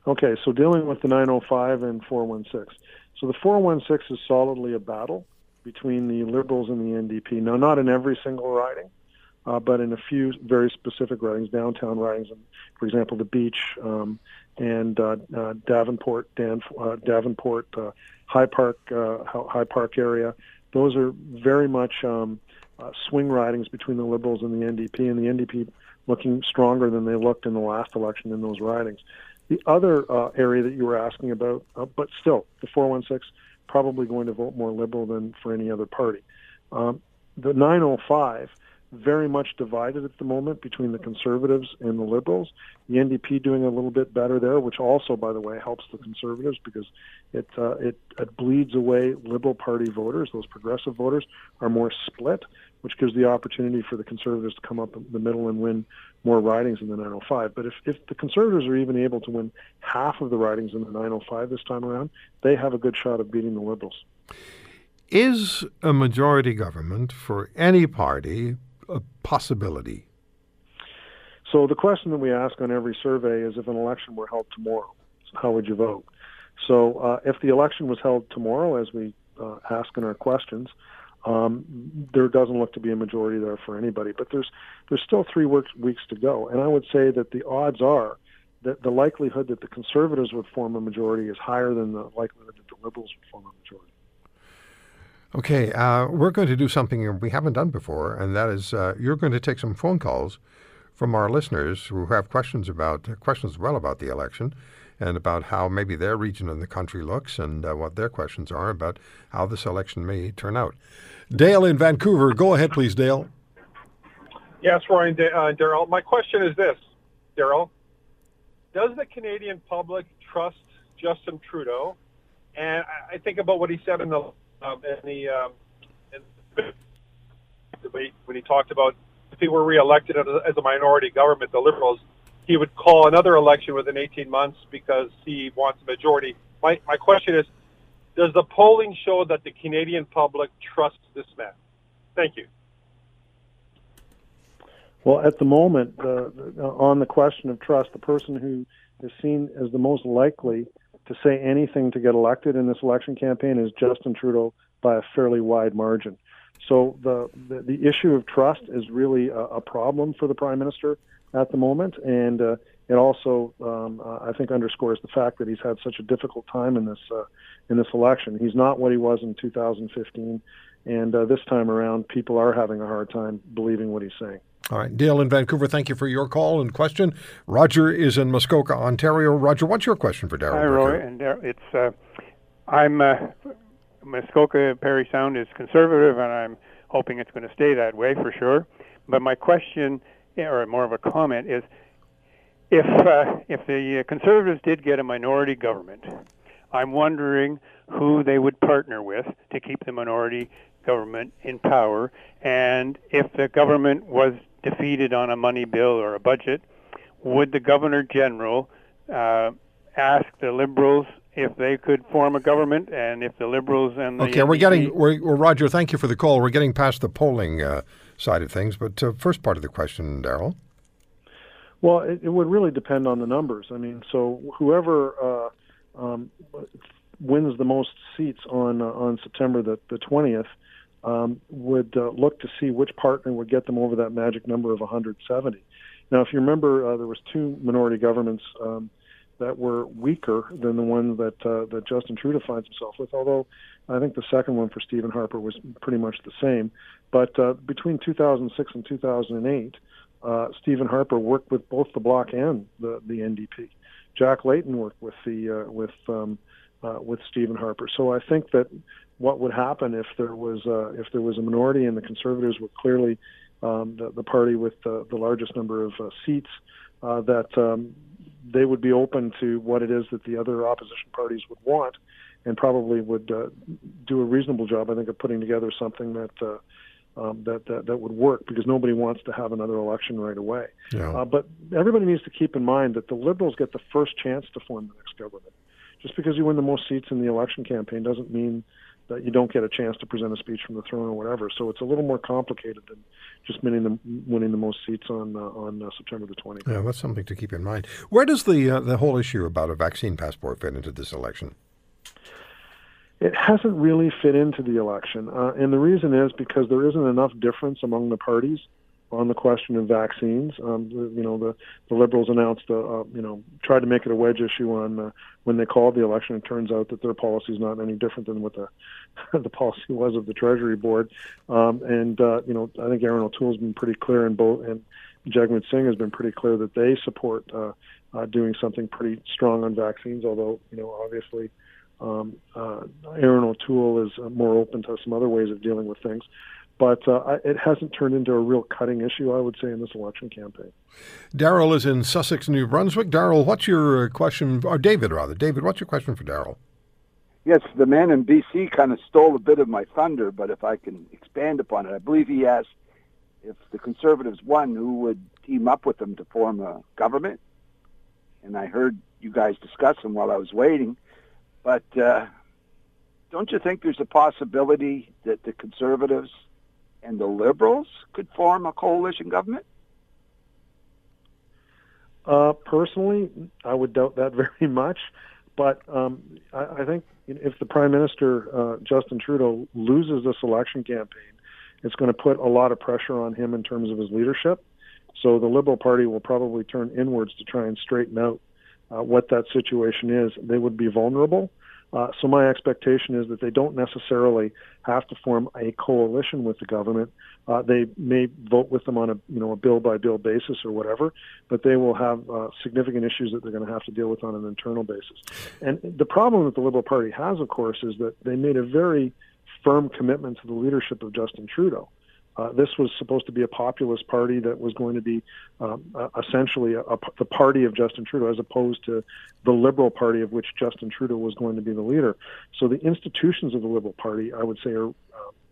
Okay, so dealing with the 905 and 416. So the 416 is solidly a battle between the Liberals and the NDP. Now, not in every single riding, uh, but in a few very specific ridings, downtown ridings, for example, the Beach um, and uh, uh, Davenport, uh, Davenport, uh, High Park, uh, High Park area. Those are very much um, swing ridings between the Liberals and the NDP, and the NDP looking stronger than they looked in the last election in those ridings. The other area that you were asking about, but still, the 416 probably going to vote more liberal than for any other party. Um, the 905 very much divided at the moment between the conservatives and the liberals. The NDP doing a little bit better there, which also, by the way, helps the conservatives because it uh, it, it bleeds away liberal party voters. Those progressive voters are more split, which gives the opportunity for the conservatives to come up in the middle and win more ridings in the 905. But if, if the conservatives are even able to win half of the ridings in the 905 this time around, they have a good shot of beating the liberals. Is a majority government for any party a possibility? So the question that we ask on every survey is if an election were held tomorrow, how would you vote? So uh, if the election was held tomorrow, as we uh, ask in our questions, um, there doesn't look to be a majority there for anybody. But there's there's still three weeks to go, and I would say that the odds are that the likelihood that the Conservatives would form a majority is higher than the likelihood that the Liberals would form a majority. Okay, uh, we're going to do something we haven't done before, and that is uh, you're going to take some phone calls from our listeners who have questions about questions well about the election and about how maybe their region in the country looks and uh, what their questions are about how this election may turn out. Dale in Vancouver, go ahead, please, Dale. Yes, Ryan, uh, Daryl. My question is this, Daryl: Does the Canadian public trust Justin Trudeau? And I think about what he said in the um, in the um, in debate when he talked about if he were reelected as a minority government, the Liberals, he would call another election within 18 months because he wants a majority. My my question is, does the polling show that the Canadian public trusts this man? Thank you. Well, at the moment, on the question of trust, the person who is seen as the most likely to say anything to get elected in this election campaign is Justin Trudeau by a fairly wide margin. So the the, the issue of trust is really a, a, problem for the prime minister at the moment, and uh, it also um, uh, I think underscores the fact that he's had such a difficult time in this uh, in this election. He's not what he was in 2015, and uh, this time around, people are having a hard time believing what he's saying. All right, Dale in Vancouver, thank you for your call and question. Roger is in Muskoka, Ontario. Roger, what's your question for Daryl? Hi, Roy, and Daryl, it's uh, I'm uh, Muskoka Parry Sound is conservative, and I'm hoping it's going to stay that way for sure. But my question, or more of a comment, is if uh, if the conservatives did get a minority government, I'm wondering who they would partner with to keep the minority government in power, and if the government was defeated on a money bill or a budget, would the governor general uh, ask the liberals if they could form a government? And if the liberals and the okay NDP we're getting we're, roger thank you for the call. We're getting past the polling uh, side of things but uh, first part of the question daryl well it, it, would really depend on the numbers i mean so whoever uh, um, wins the most seats on uh, on september the, the 20th um, would uh, look to see which partner would get them over that magic number of 170. Now, if you remember, uh, there was two minority governments um, that were weaker than the one that uh, that Justin Trudeau finds himself with. Although I think the second one for Stephen Harper was pretty much the same. But uh, between 2006 and 2008, uh, Stephen Harper worked with both the Bloc and the the NDP Jack Layton worked with the uh, with um, uh, with Stephen Harper. So I think that what would happen if there was uh, if there was a minority and the Conservatives were clearly um, the, the party with the, the largest number of uh, seats, uh, that um, they would be open to what it is that the other opposition parties would want, and probably would uh, do a reasonable job, I think, of putting together something that. Uh, um, that, that that would work because nobody wants to have another election right away. Yeah. Uh, but everybody needs to keep in mind that the Liberals get the first chance to form the next government. Just because you win the most seats in the election campaign doesn't mean that you don't get a chance to present a speech from the throne or whatever. So it's a little more complicated than just winning the winning the most seats on uh, on uh, September the 20th. Yeah, that's something to keep in mind. Where does the uh, the whole issue about a vaccine passport fit into this election? It hasn't really fit into the election, uh, and the reason is because there isn't enough difference among the parties on the question of vaccines. Um, you know, the, the Liberals announced, a, a, you know, tried to make it a wedge issue on uh, when they called the election. It turns out that their policy is not any different than what the the policy was of the Treasury Board. Um, and uh, you know, I think Erin O'Toole has been pretty clear, in both and Jagmeet Singh has been pretty clear that they support uh, uh, doing something pretty strong on vaccines. Although, you know, obviously. Um, uh, Erin O'Toole is uh, more open to some other ways of dealing with things but uh, it hasn't turned into a real cutting issue, I would say, in this election campaign. Daryl is in Sussex, New Brunswick. Daryl, what's your uh, question, or David rather? David, what's your question for Daryl? Yes, the man in BC kind of stole a bit of my thunder, but if I can expand upon it, I believe he asked if the Conservatives won, who would team up with them to form a government. And I heard you guys discuss them while I was waiting, but uh, don't you think there's a possibility that the Conservatives and the Liberals could form a coalition government? Uh, personally, I would doubt that very much. But um, I, I think if the Prime Minister, uh, Justin Trudeau, loses this election campaign, it's going to put a lot of pressure on him in terms of his leadership. So the Liberal Party will probably turn inwards to try and straighten out uh, what that situation is. They would be vulnerable. Uh, so my expectation is that they don't necessarily have to form a coalition with the government. Uh, they may vote with them on a you know a bill by bill basis or whatever, but they will have uh, significant issues that they're going to have to deal with on an internal basis. And the problem that the Liberal Party has, of course, is that they made a very firm commitment to the leadership of Justin Trudeau. Uh, this was supposed to be a populist party that was going to be um, uh, essentially a, a, the party of Justin Trudeau, as opposed to the Liberal Party of which Justin Trudeau was going to be the leader. So the institutions of the Liberal Party, I would say, are uh,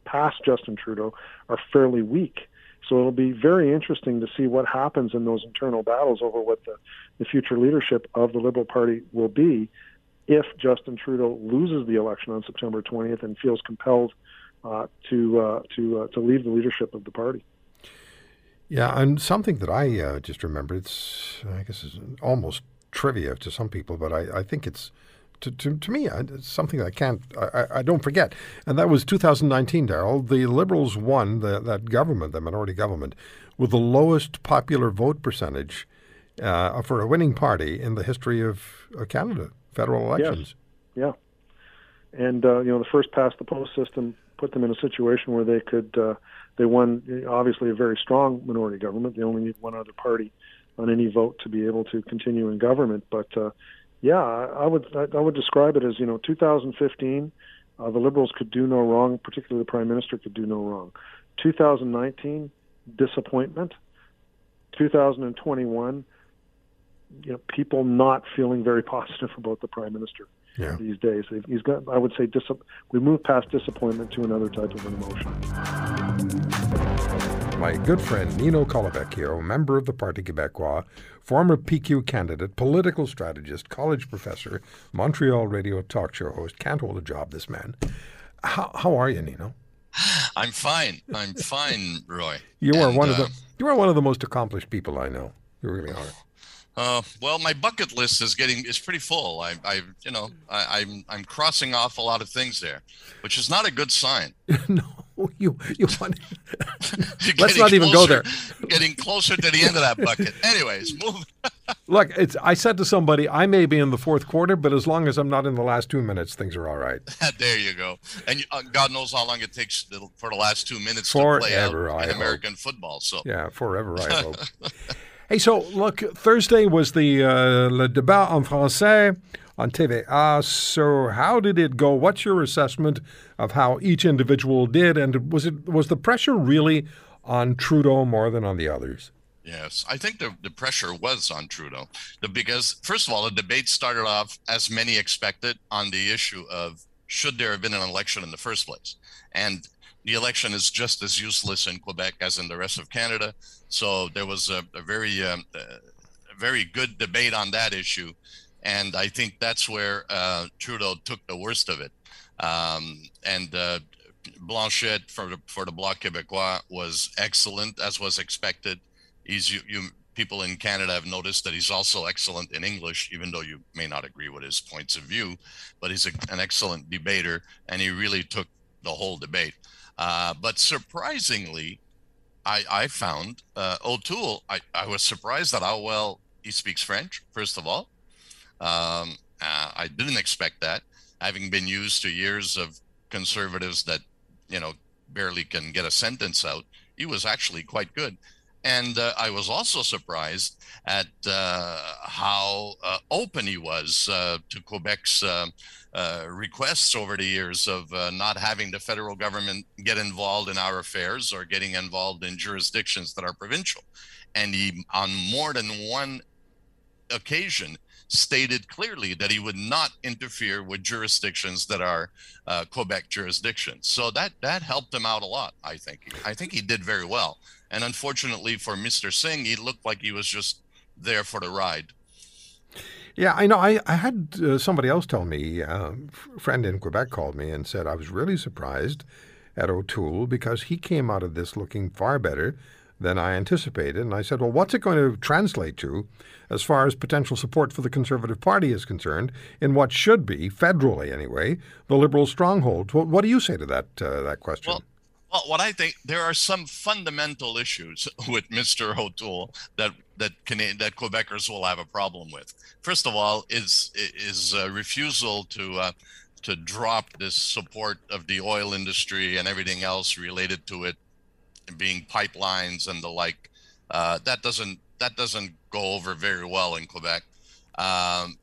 past Justin Trudeau, are fairly weak. So it'll be very interesting to see what happens in those internal battles over what the, the future leadership of the Liberal Party will be if Justin Trudeau loses the election on September 20th and feels compelled uh, to uh, to uh, to leave the leadership of the party. Yeah, and something that I uh, just remember, it's I guess it's almost trivia to some people, but I, I think it's to, to, to me it's something I can't I, I don't forget. And that was 2019, Daryl. The Liberals won the, that government, the minority government, with the lowest popular vote percentage uh, for a winning party in the history of Canada federal elections. Yes. Yeah, and uh, you know the first past the post system put them in a situation where they could uh, they won obviously a very strong minority government. They only need one other party on any vote to be able to continue in government. But uh, yeah, I would I would describe it as you know 2015. Uh, the Liberals could do no wrong, particularly the Prime Minister could do no wrong. 2019, disappointment. 2021, you know, people not feeling very positive about the Prime Minister yeah. these days. He's got, I would say, dis- we move past disappointment to another type of an emotion. My good friend Nino Colavecchio, member of the Parti Québécois, former PQ candidate, political strategist, college professor, Montreal radio talk show host. Can't hold a job, this man. How, how are you, Nino? I'm fine. I'm fine, Roy. You are And, one of uh, the you are one of the most accomplished people I know. You really are. Uh, well, my bucket list is getting is pretty full. I, I you know, I, I'm I'm crossing off a lot of things there, which is not a good sign. no, you you want. Let's not even go there. Getting closer to the end of that bucket. Anyways, move. Look, it's. I said to somebody, I may be in the fourth quarter, but as long as I'm not in the last two minutes, things are all right. there you go. And you- uh, God knows how long it takes for the last two minutes to play out Forever, in. American football. So Yeah, forever, I hope. Hey, so look, Thursday was the uh, le débat en français on TVA. So how did it go? What's your assessment of how each individual did, and was it was the pressure really on Trudeau more than on the others? Yes, I think the, the pressure was on Trudeau the, because, first of all, the debate started off as many expected on the issue of should there have been an election in the first place. And the election is just as useless in Quebec as in the rest of Canada. So there was a, a very, um, a very good debate on that issue. And I think that's where uh, Trudeau took the worst of it. Um, and uh, Blanchet for the, for the Bloc Québécois was excellent, as was expected. He's you, you people in Canada have noticed that he's also excellent in English, even though you may not agree with his points of view. But he's a, an excellent debater, and he really took the whole debate. Uh, but surprisingly, I, I found uh, O'Toole. I, I was surprised at how well he speaks French. First of all, um, uh, I didn't expect that, having been used to years of conservatives that you know barely can get a sentence out. He was actually quite good. And uh, I was also surprised at uh, how uh, open he was to Quebec's uh, uh, requests over the years of not having the federal government get involved in our affairs or getting involved in jurisdictions that are provincial. And he, on more than one occasion, stated clearly that he would not interfere with jurisdictions that are uh, Quebec jurisdictions. So that that helped him out a lot. I think. I think he did very well. And unfortunately for Mr. Singh, he looked like he was just there for the ride. Yeah, I know. I, I had uh, somebody else tell me, uh, a friend in Quebec called me and said I was really surprised at O'Toole because he came out of this looking far better than I anticipated. And I said, well, what's it going to translate to as far as potential support for the Conservative Party is concerned in what should be, federally anyway, the Liberal stronghold? What, what do you say to that, uh, that question? Well, well, what I think there are some fundamental issues with Mr. O'Toole that that that Quebecers will have a problem with. First of all, is is a refusal to uh, to drop this support of the oil industry and everything else related to it being pipelines and the like. Uh, that doesn't that doesn't go over very well in Quebec. Um,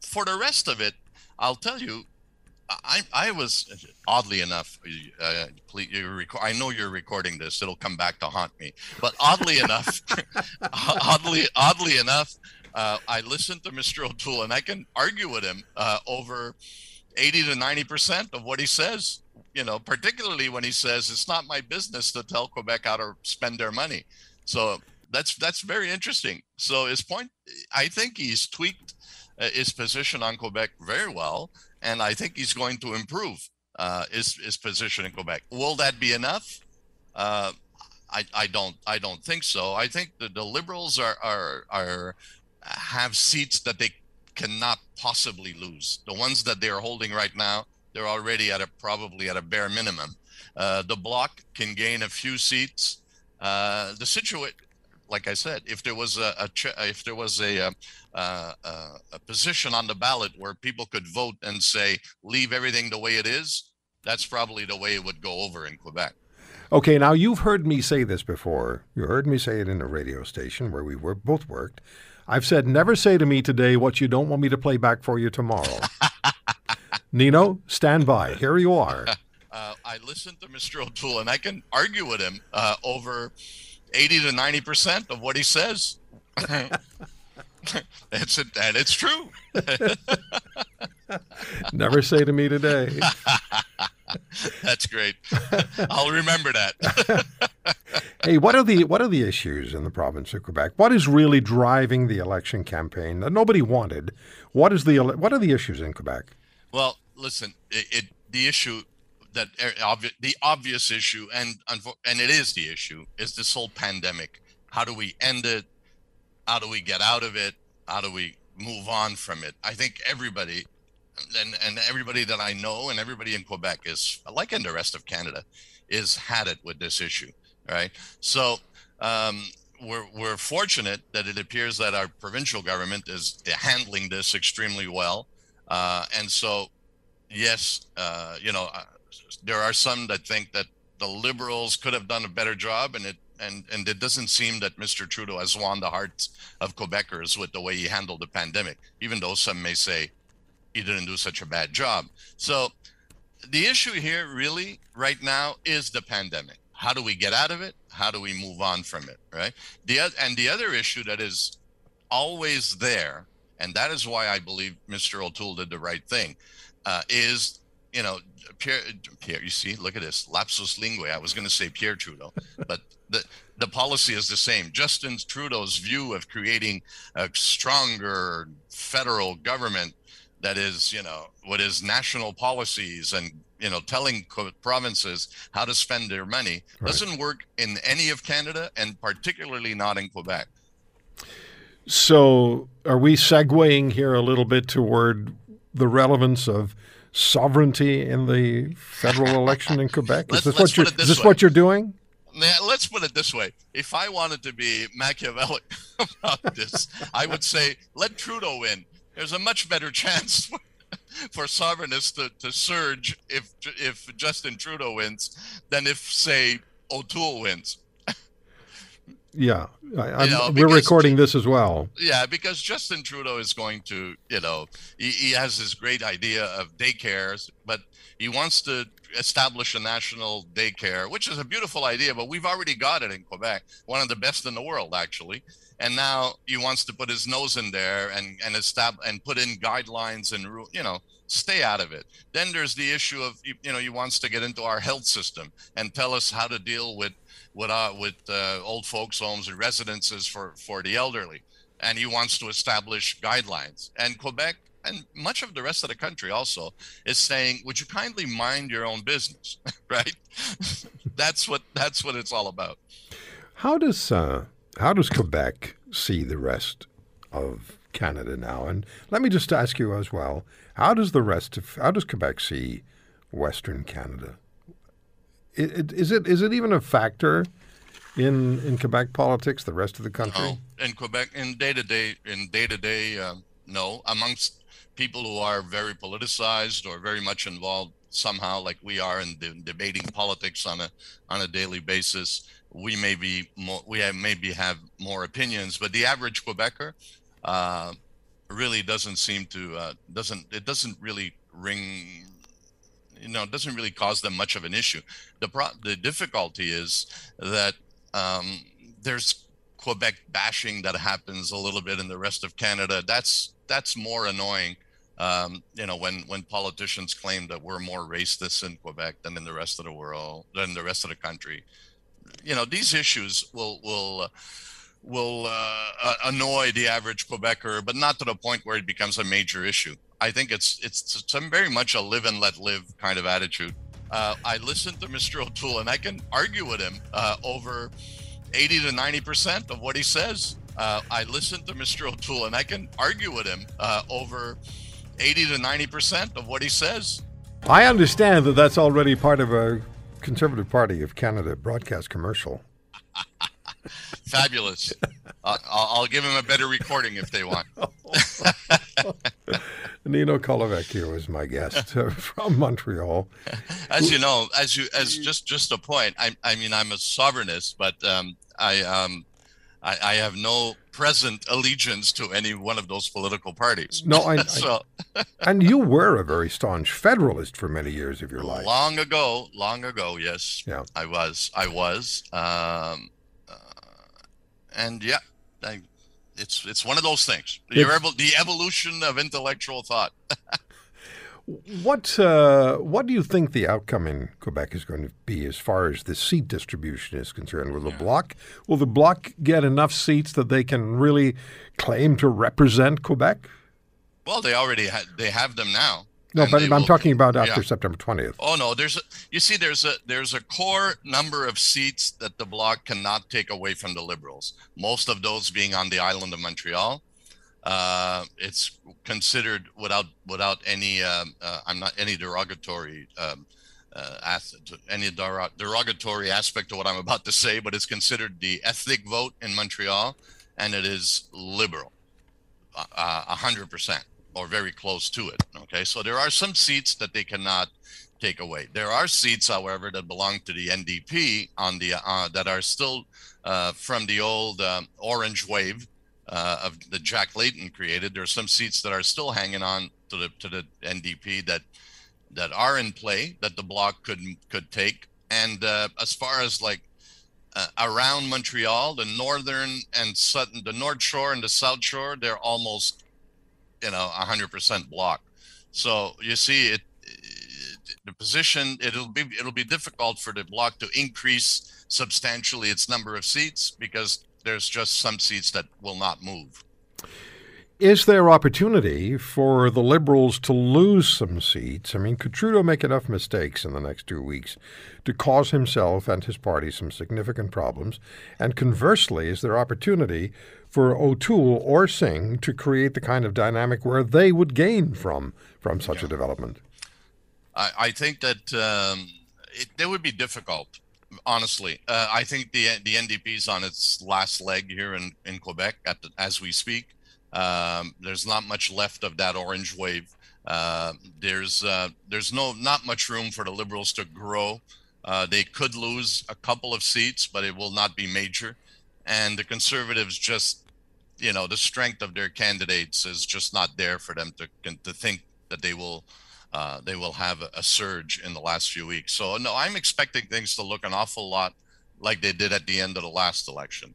for the rest of it, I'll tell you, I I was oddly enough. Uh, please, rec- I know you're recording this; it'll come back to haunt me. But oddly enough, oddly oddly enough, uh, I listened to Mr. O'Toole, and I can argue with him uh, over eighty to ninety percent of what he says you know, particularly when he says it's not my business to tell Quebec how to spend their money. So that's that's very interesting. So his point, I think he's tweaked uh, his position on Quebec very well, and I think he's going to improve uh, his his position in Quebec. Will that be enough? Uh, I, I don't I don't think so. I think the Liberals are are are have seats that they cannot possibly lose. The ones that they are holding right now they're already at a probably at a bare minimum. Uh, the bloc can gain a few seats. Uh, the situation, like I said, if there was a, a if there was a, a, a, a position on the ballot where people could vote and say leave everything the way it is, that's probably the way it would go over in Quebec. Okay, now you've heard me say this before. You heard me say it in a radio station where we were both worked. I've said, never say to me today what you don't want me to play back for you tomorrow. Nino, stand by. Here you are. Uh, I listened to Mr. O'Toole, and I can argue with him uh, over 80 to 90 percent of what he says. it's a, and it's true. Never say to me today. That's great. I'll remember that. hey, what are the what are the issues in the province of Quebec? What is really driving the election campaign that nobody wanted? What is the what are the issues in Quebec? Well, listen, it, it the issue that er, obvi- the obvious issue, and and it is the issue, is this whole pandemic. How do we end it? How do we get out of it? How do we move on from it? I think everybody, and and everybody that I know, and everybody in Quebec is like in the rest of Canada, is had it with this issue, right? So. Um, we're, we're fortunate that it appears that our provincial government is handling this extremely well. Uh, and so, yes, uh, you know, uh, there are some that think that the liberals could have done a better job, and it and and it doesn't seem that Mr. Trudeau has won the hearts of Quebecers with the way he handled the pandemic, even though some may say he didn't do such a bad job. So the issue here really right now is the pandemic. How do we get out of it? How do we move on from it? Right. The and the other issue that is always there, and that is why I believe Mr. O'Toole did the right thing, uh, is you know Pierre, Pierre. You see, look at this lapsus linguae. I was going to say Pierre Trudeau, but the the policy is the same. Justin Trudeau's view of creating a stronger federal government that is, you know, what is national policies and you know telling provinces how to spend their money right. doesn't work in any of Canada and particularly not in Quebec. So, are we segueing here a little bit toward the relevance of sovereignty in the federal election in Quebec? Is this what you're this, is this what you're doing? let's put it this way: if I wanted to be Machiavellic about this, I would say let Trudeau win. There's a much better chance for sovereignists to, to surge if if Justin Trudeau wins than if say O'Toole wins. Yeah, I, know, we're recording this as well. Yeah, because Justin Trudeau is going to, you know, he, he has this great idea of daycares, but he wants to establish a national daycare, which is a beautiful idea, but we've already got it in Quebec, one of the best in the world, actually and now he wants to put his nose in there and and establish and put in guidelines and rule you know stay out of it then there's the issue of you know he wants to get into our health system and tell us how to deal with with uh, with uh, old folks homes and residences for for the elderly. And he wants to establish guidelines. And quebec and much of the rest of the country also is saying would you kindly mind your own business? Right? That's what that's what it's all about. How does uh how does Quebec see the rest of Canada now? And let me just ask you as well: How does the rest of how does Quebec see Western Canada? Is it is it even a factor in in Quebec politics? The rest of the country? No. In Quebec, in day to day, in day to day, no. Amongst people who are very politicized or very much involved somehow, like we are in de- debating politics on a on a daily basis we may be more, we have, maybe have more opinions, but the average Quebecer uh, really doesn't seem to uh, doesn't it doesn't really ring you know it doesn't really cause them much of an issue. The pro- the difficulty is that um, there's Quebec bashing that happens a little bit in the rest of Canada. That's that's more annoying. Um, you know, when when politicians claim that we're more racist in Quebec than in the rest of the world, than the rest of the country, you know these issues will will will uh, annoy the average Quebecer, but not to the point where it becomes a major issue. I think it's it's, it's very much a live and let live kind of attitude. Uh, I listened to Mr. O'Toole, and I can argue with him uh, over 80 to 90 percent of what he says. Uh, I listened to Mr. O'Toole, and I can argue with him uh, over 80 to 90 percent of what he says. I understand that that's already part of a Conservative Party of Canada broadcast commercial. Fabulous. I'll, I'll, give them a better recording if they want. Nino Colavecchio is my guest uh, from Montreal. As you know, as you as just just a point, I, I mean I'm a sovereignist, but um, I um, I, I, have no present allegiance to any one of those political parties. No, I, so, I, and you were a very staunch Federalist for many years of your life. Long ago, long ago, yes. Yeah, I was. I was. Um, and yeah, I, it's it's one of those things. Your, the evolution of intellectual thought. What uh, what do you think the outcome in Quebec is going to be as far as the seat distribution is concerned? Will the bloc will the bloc get enough seats that they can really claim to represent Quebec? Well, they already ha- they have them now. No, but I'm will, talking about after yeah. September 20th. Oh no, there's a you see there's a there's a core number of seats that the bloc cannot take away from the liberals. Most of those being on the island of Montreal. Uh, it's considered without without any um, uh, I'm not any derogatory um, uh, any derogatory aspect of what I'm about to say, but it's considered the ethnic vote in Montreal, and it is liberal, a hundred percent or very close to it. Okay, so there are some seats that they cannot take away. There are seats, however, that belong to the NDP on the uh, that are still uh, from the old um, orange wave uh, of the Jack Layton created. There are some seats that are still hanging on to the to the NDP that that are in play that the bloc could could take. And uh, as far as like uh, around Montreal, the northern and southern, the North Shore and the South Shore, they're almost you know a 100% Bloc. So you see it, it the position it'll be it'll be difficult for the Bloc to increase substantially its number of seats because there's just some seats that will not move. Is there opportunity for the Liberals to lose some seats? I mean, could Trudeau make enough mistakes in the next two weeks to cause himself and his party some significant problems? And conversely, is there opportunity for O'Toole or Singh to create the kind of dynamic where they would gain from from such yeah. a development? I, I think that um, it, it would be difficult honestly. Uh, I think the the NDP is on its last leg here in, in Quebec the, as we speak. Um, there's not much left of that orange wave. Uh, there's uh, there's no not much room for the Liberals to grow. Uh, they could lose a couple of seats, but it will not be major. And the Conservatives just, you know, the strength of their candidates is just not there for them to to think that they will uh, they will have a, surge in the last few weeks. So no, I'm expecting things to look an awful lot like they did at the end of the last election.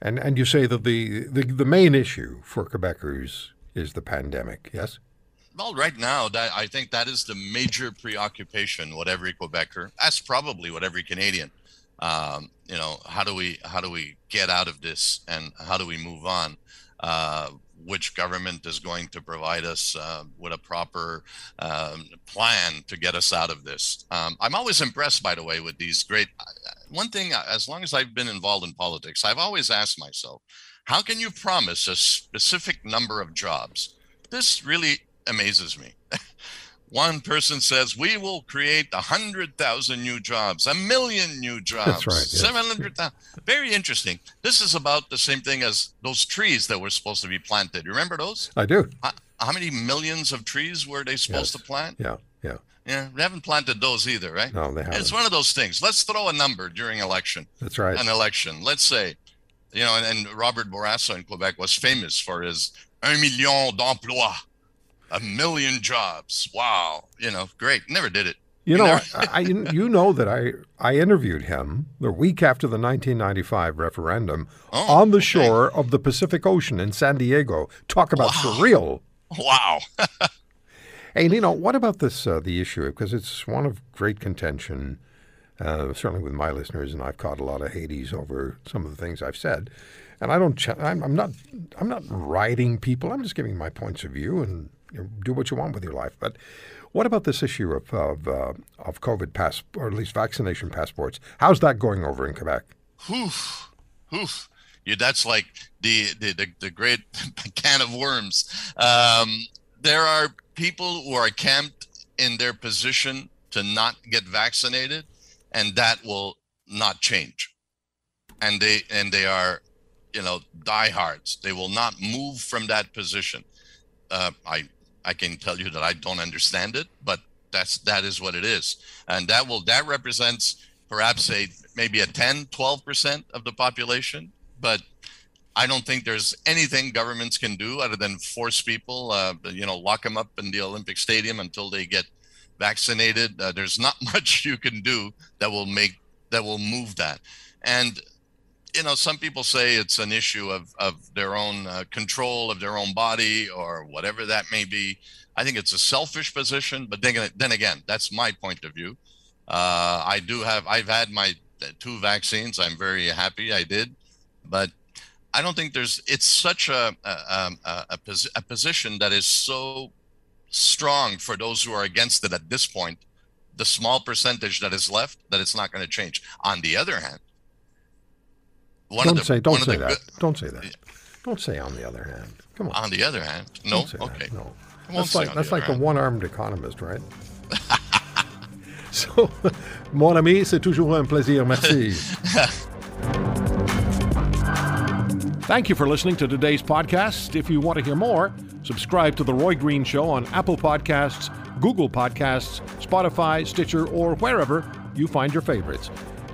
And and you say that the, the, the main issue for Quebecers is the pandemic, yes? Well, right now, that I think that is the major preoccupation with every Quebecer, as probably what every Canadian. Um, you know, how do we how do we get out of this, and how do we move on? Uh, which government is going to provide us uh, with a proper um, plan to get us out of this. Um, I'm always impressed, by the way, with these great. Uh, one thing, uh, as long as I've been involved in politics, I've always asked myself, how can you promise a specific number of jobs? This really amazes me. One person says we will create a hundred thousand new jobs, a million new jobs, That's right, yes. seven hundred thousand. Very interesting. This is about the same thing as those trees that were supposed to be planted. Remember those? I do. How, how many millions of trees were they supposed yes. to plant? Yeah, yeah. Yeah, they haven't planted those either, right? No, they haven't. It's one of those things. Let's throw a number during election. That's right. An election. Let's say, you know, and, and Robert Bourassa in Quebec was famous for his un million d'emplois a million jobs. Wow. You know, great. Never did it. You, know, I, I, you know that I, I interviewed him the week after the 1995 referendum oh, on the okay. shore of the Pacific Ocean in San Diego. Talk about wow. surreal. Wow. and you know, what about this uh, the issue because it's one of great contention. Uh, certainly with my listeners, and I've caught a lot of Hades over some of the things I've said. And I don't, ch- I'm, I'm not, I'm not riding people. I'm just giving my points of view and you know, do what you want with your life. But what about this issue of of, uh, of COVID pass or at least vaccination passports? How's that going over in Quebec? Oof, oof. Yeah, that's like the the, the, the great can of worms. Um, there are people who are camped in their position to not get vaccinated, and that will not change. And they and they are, you know, diehards. They will not move from that position. Uh, I I can tell you that I don't understand it, but that's that is what it is, and that will that represents perhaps a maybe a 10, 12 percent of the population, but I don't think there's anything governments can do other than force people, uh, you know, lock them up in the Olympic Stadium until they get vaccinated. Uh, there's not much you can do that will make that will move that, and you know, some people say it's an issue of, of their own uh, control of their own body or whatever that may be. I think it's a selfish position, but then, then again, that's my point of view. Uh, I do have, I've had my two vaccines. I'm very happy I did, but I don't think there's, it's such a, a, a, a, a position that is so strong for those who are against it at this point, the small percentage that is left, that it's not going to change. On the other hand, one don't the, say don't say that. Don't say that. Don't say on the other hand. Come on. On the other hand, no. Okay. That. No. That's like that's like the one-armed economist, right? so, mon ami, c'est toujours un plaisir. Merci. Thank you for listening to today's podcast. If you want to hear more, subscribe to The Roy Green Show on Apple Podcasts, Google Podcasts, Spotify, Stitcher, or wherever you find your favorites.